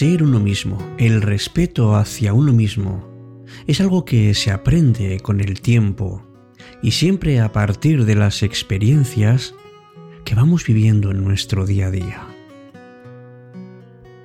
Ser uno mismo, el respeto hacia uno mismo, es algo que se aprende con el tiempo y siempre a partir de las experiencias que vamos viviendo en nuestro día a día.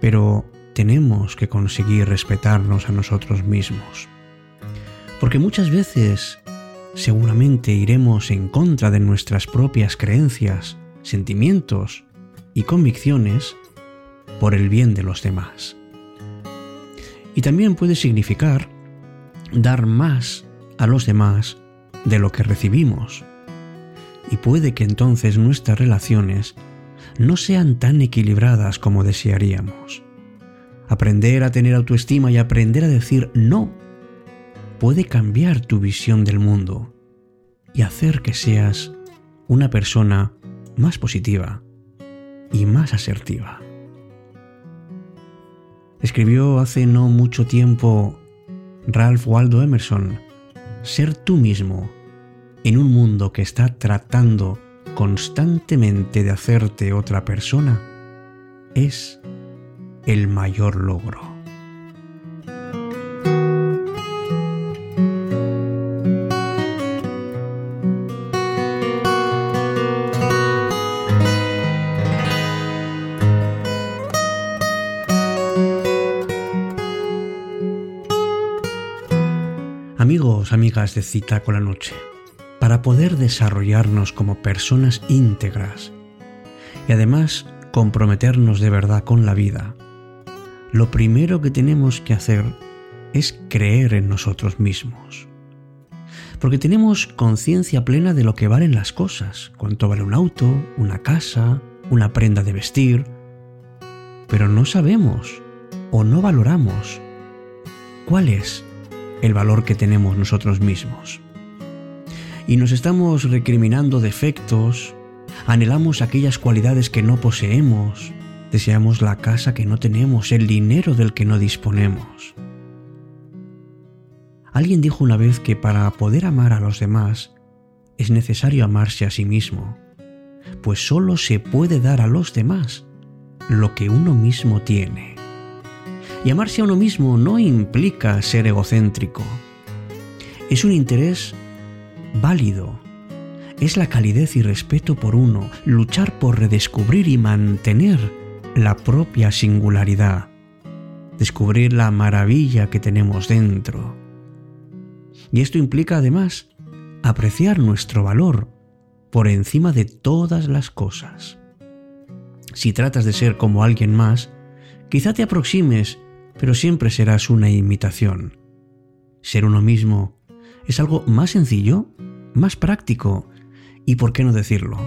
Pero tenemos que conseguir respetarnos a nosotros mismos. Porque muchas veces seguramente iremos en contra de nuestras propias creencias, sentimientos y convicciones por el bien de los demás. Y también puede significar dar más a los demás de lo que recibimos. Y puede que entonces nuestras relaciones no sean tan equilibradas como desearíamos. Aprender a tener autoestima y aprender a decir no puede cambiar tu visión del mundo y hacer que seas una persona más positiva y más asertiva. Escribió hace no mucho tiempo Ralph Waldo Emerson, ser tú mismo en un mundo que está tratando constantemente de hacerte otra persona es el mayor logro. Amigos, amigas de Cita con la Noche, para poder desarrollarnos como personas íntegras y además comprometernos de verdad con la vida, lo primero que tenemos que hacer es creer en nosotros mismos. Porque tenemos conciencia plena de lo que valen las cosas, cuánto vale un auto, una casa, una prenda de vestir, pero no sabemos o no valoramos cuál es el valor que tenemos nosotros mismos. Y nos estamos recriminando defectos, anhelamos aquellas cualidades que no poseemos, deseamos la casa que no tenemos, el dinero del que no disponemos. Alguien dijo una vez que para poder amar a los demás es necesario amarse a sí mismo, pues solo se puede dar a los demás lo que uno mismo tiene. Y amarse a uno mismo no implica ser egocéntrico. Es un interés válido. Es la calidez y respeto por uno, luchar por redescubrir y mantener la propia singularidad, descubrir la maravilla que tenemos dentro. Y esto implica además apreciar nuestro valor por encima de todas las cosas. Si tratas de ser como alguien más, quizá te aproximes pero siempre serás una imitación. Ser uno mismo es algo más sencillo, más práctico y, por qué no decirlo,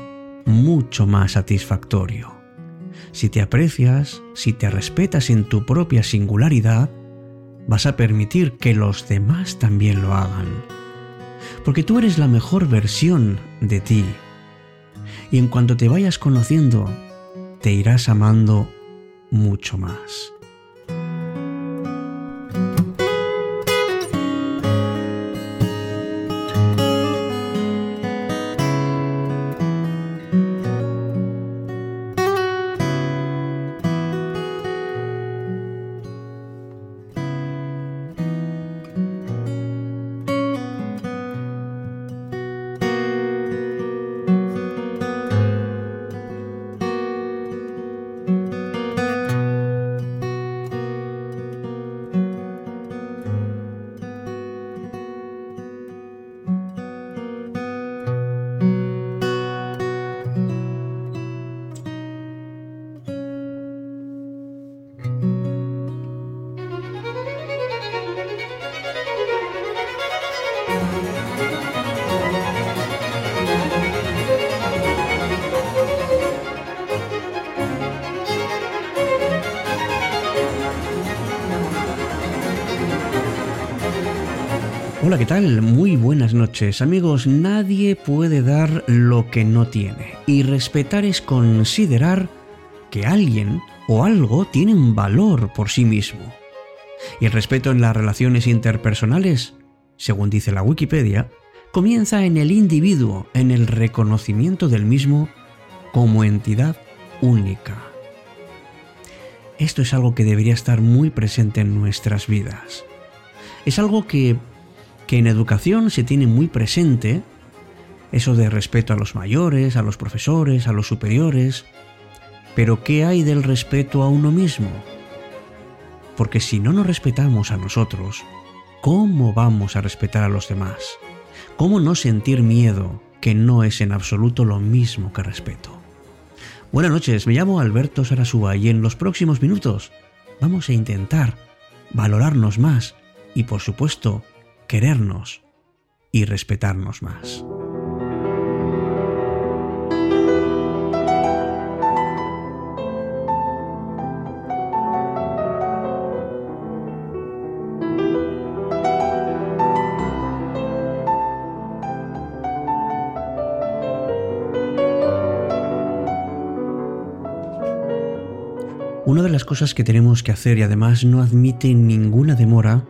mucho más satisfactorio. Si te aprecias, si te respetas en tu propia singularidad, vas a permitir que los demás también lo hagan. Porque tú eres la mejor versión de ti. Y en cuanto te vayas conociendo, te irás amando mucho más. Hola, ¿qué tal? Muy buenas noches. Amigos, nadie puede dar lo que no tiene. Y respetar es considerar que alguien o algo tienen valor por sí mismo. Y el respeto en las relaciones interpersonales, según dice la Wikipedia, comienza en el individuo, en el reconocimiento del mismo como entidad única. Esto es algo que debería estar muy presente en nuestras vidas. Es algo que, que en educación se tiene muy presente, eso de respeto a los mayores, a los profesores, a los superiores, pero ¿qué hay del respeto a uno mismo? Porque si no nos respetamos a nosotros, ¿cómo vamos a respetar a los demás? ¿Cómo no sentir miedo, que no es en absoluto lo mismo que respeto? Buenas noches, me llamo Alberto Sarasúa y en los próximos minutos vamos a intentar valorarnos más y por supuesto querernos y respetarnos más. Una de las cosas que tenemos que hacer y además no admite ninguna demora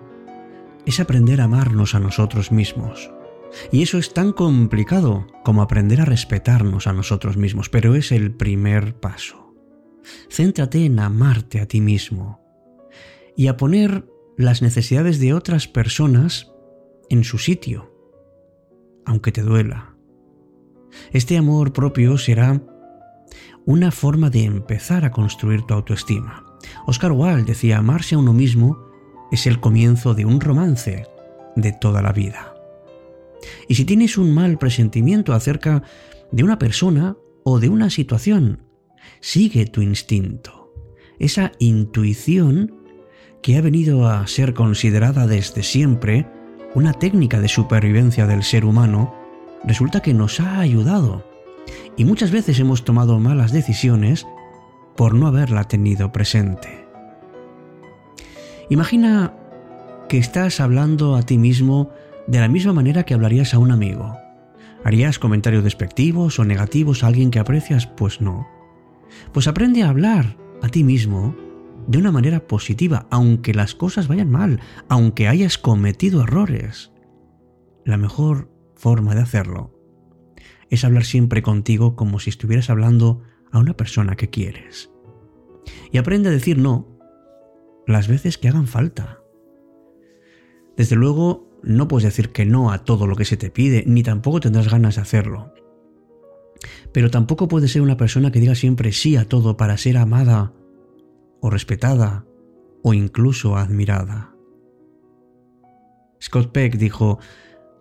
es aprender a amarnos a nosotros mismos. Y eso es tan complicado como aprender a respetarnos a nosotros mismos, pero es el primer paso. Céntrate en amarte a ti mismo y a poner las necesidades de otras personas en su sitio, aunque te duela. Este amor propio será una forma de empezar a construir tu autoestima. Oscar Wilde decía, amarse a uno mismo es el comienzo de un romance de toda la vida. Y si tienes un mal presentimiento acerca de una persona o de una situación, sigue tu instinto, esa intuición que ha venido a ser considerada desde siempre una técnica de supervivencia del ser humano, resulta que nos ha ayudado y muchas veces hemos tomado malas decisiones por no haberla tenido presente. Imagina que estás hablando a ti mismo de la misma manera que hablarías a un amigo. ¿Harías comentarios despectivos o negativos a alguien que aprecias? Pues no. Pues aprende a hablar a ti mismo de una manera positiva, aunque las cosas vayan mal, aunque hayas cometido errores. La mejor forma de hacerlo es hablar siempre contigo como si estuvieras hablando a una persona que quieres. Y aprende a decir no las veces que hagan falta. Desde luego, no puedes decir que no a todo lo que se te pide, ni tampoco tendrás ganas de hacerlo. Pero tampoco puedes ser una persona que diga siempre sí a todo para ser amada o respetada o incluso admirada. Scott Peck dijo,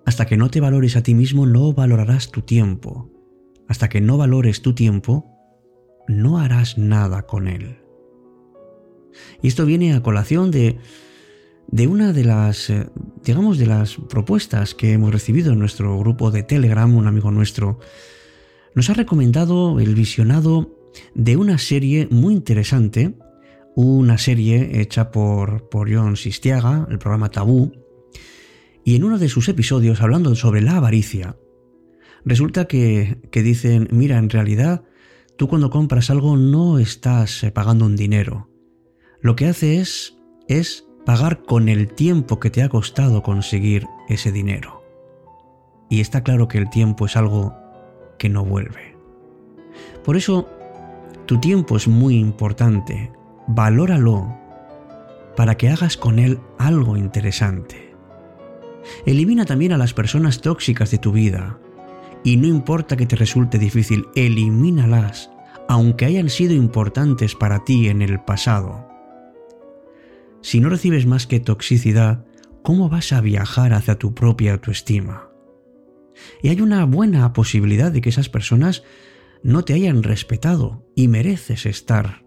hasta que no te valores a ti mismo, no valorarás tu tiempo. Hasta que no valores tu tiempo, no harás nada con él. Y esto viene a colación de, de una de las, eh, digamos, de las propuestas que hemos recibido en nuestro grupo de Telegram, un amigo nuestro, nos ha recomendado el visionado de una serie muy interesante, una serie hecha por, por John Sistiaga, el programa Tabú, y en uno de sus episodios, hablando sobre la avaricia, resulta que, que dicen, mira, en realidad, tú cuando compras algo no estás eh, pagando un dinero. Lo que haces es pagar con el tiempo que te ha costado conseguir ese dinero. Y está claro que el tiempo es algo que no vuelve. Por eso, tu tiempo es muy importante. Valóralo para que hagas con él algo interesante. Elimina también a las personas tóxicas de tu vida. Y no importa que te resulte difícil, elimínalas, aunque hayan sido importantes para ti en el pasado. Si no recibes más que toxicidad, ¿cómo vas a viajar hacia tu propia autoestima? Y hay una buena posibilidad de que esas personas no te hayan respetado y mereces estar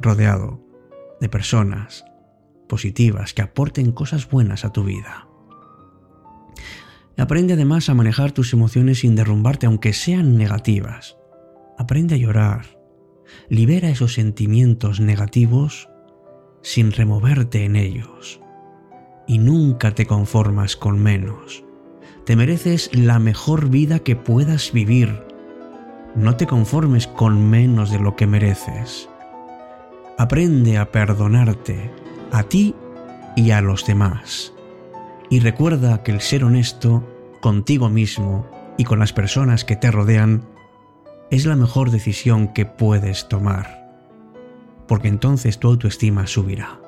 rodeado de personas positivas que aporten cosas buenas a tu vida. Aprende además a manejar tus emociones sin derrumbarte aunque sean negativas. Aprende a llorar. Libera esos sentimientos negativos sin removerte en ellos. Y nunca te conformas con menos. Te mereces la mejor vida que puedas vivir. No te conformes con menos de lo que mereces. Aprende a perdonarte a ti y a los demás. Y recuerda que el ser honesto contigo mismo y con las personas que te rodean es la mejor decisión que puedes tomar. Porque entonces tu autoestima subirá.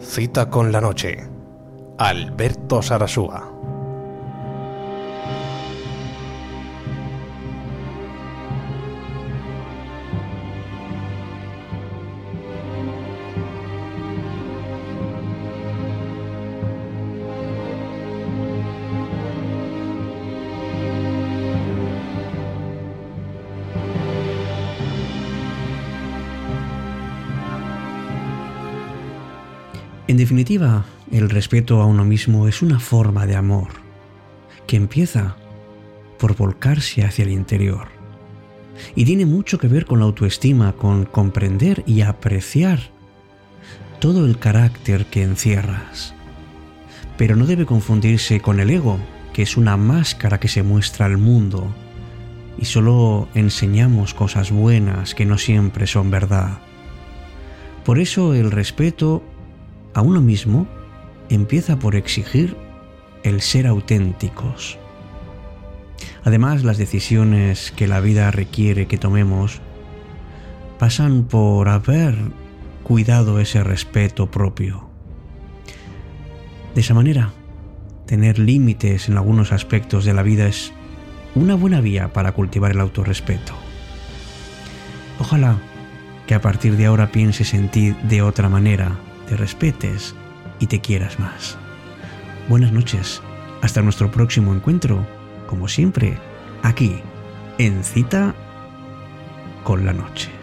Cita con la noche. Alberto Sarasúa. En definitiva, el respeto a uno mismo es una forma de amor que empieza por volcarse hacia el interior. Y tiene mucho que ver con la autoestima, con comprender y apreciar todo el carácter que encierras. Pero no debe confundirse con el ego, que es una máscara que se muestra al mundo y solo enseñamos cosas buenas que no siempre son verdad. Por eso el respeto a uno mismo empieza por exigir el ser auténticos. Además, las decisiones que la vida requiere que tomemos pasan por haber cuidado ese respeto propio. De esa manera, tener límites en algunos aspectos de la vida es una buena vía para cultivar el autorrespeto. Ojalá que a partir de ahora pienses en ti de otra manera te respetes y te quieras más. Buenas noches, hasta nuestro próximo encuentro, como siempre, aquí, en cita con la noche.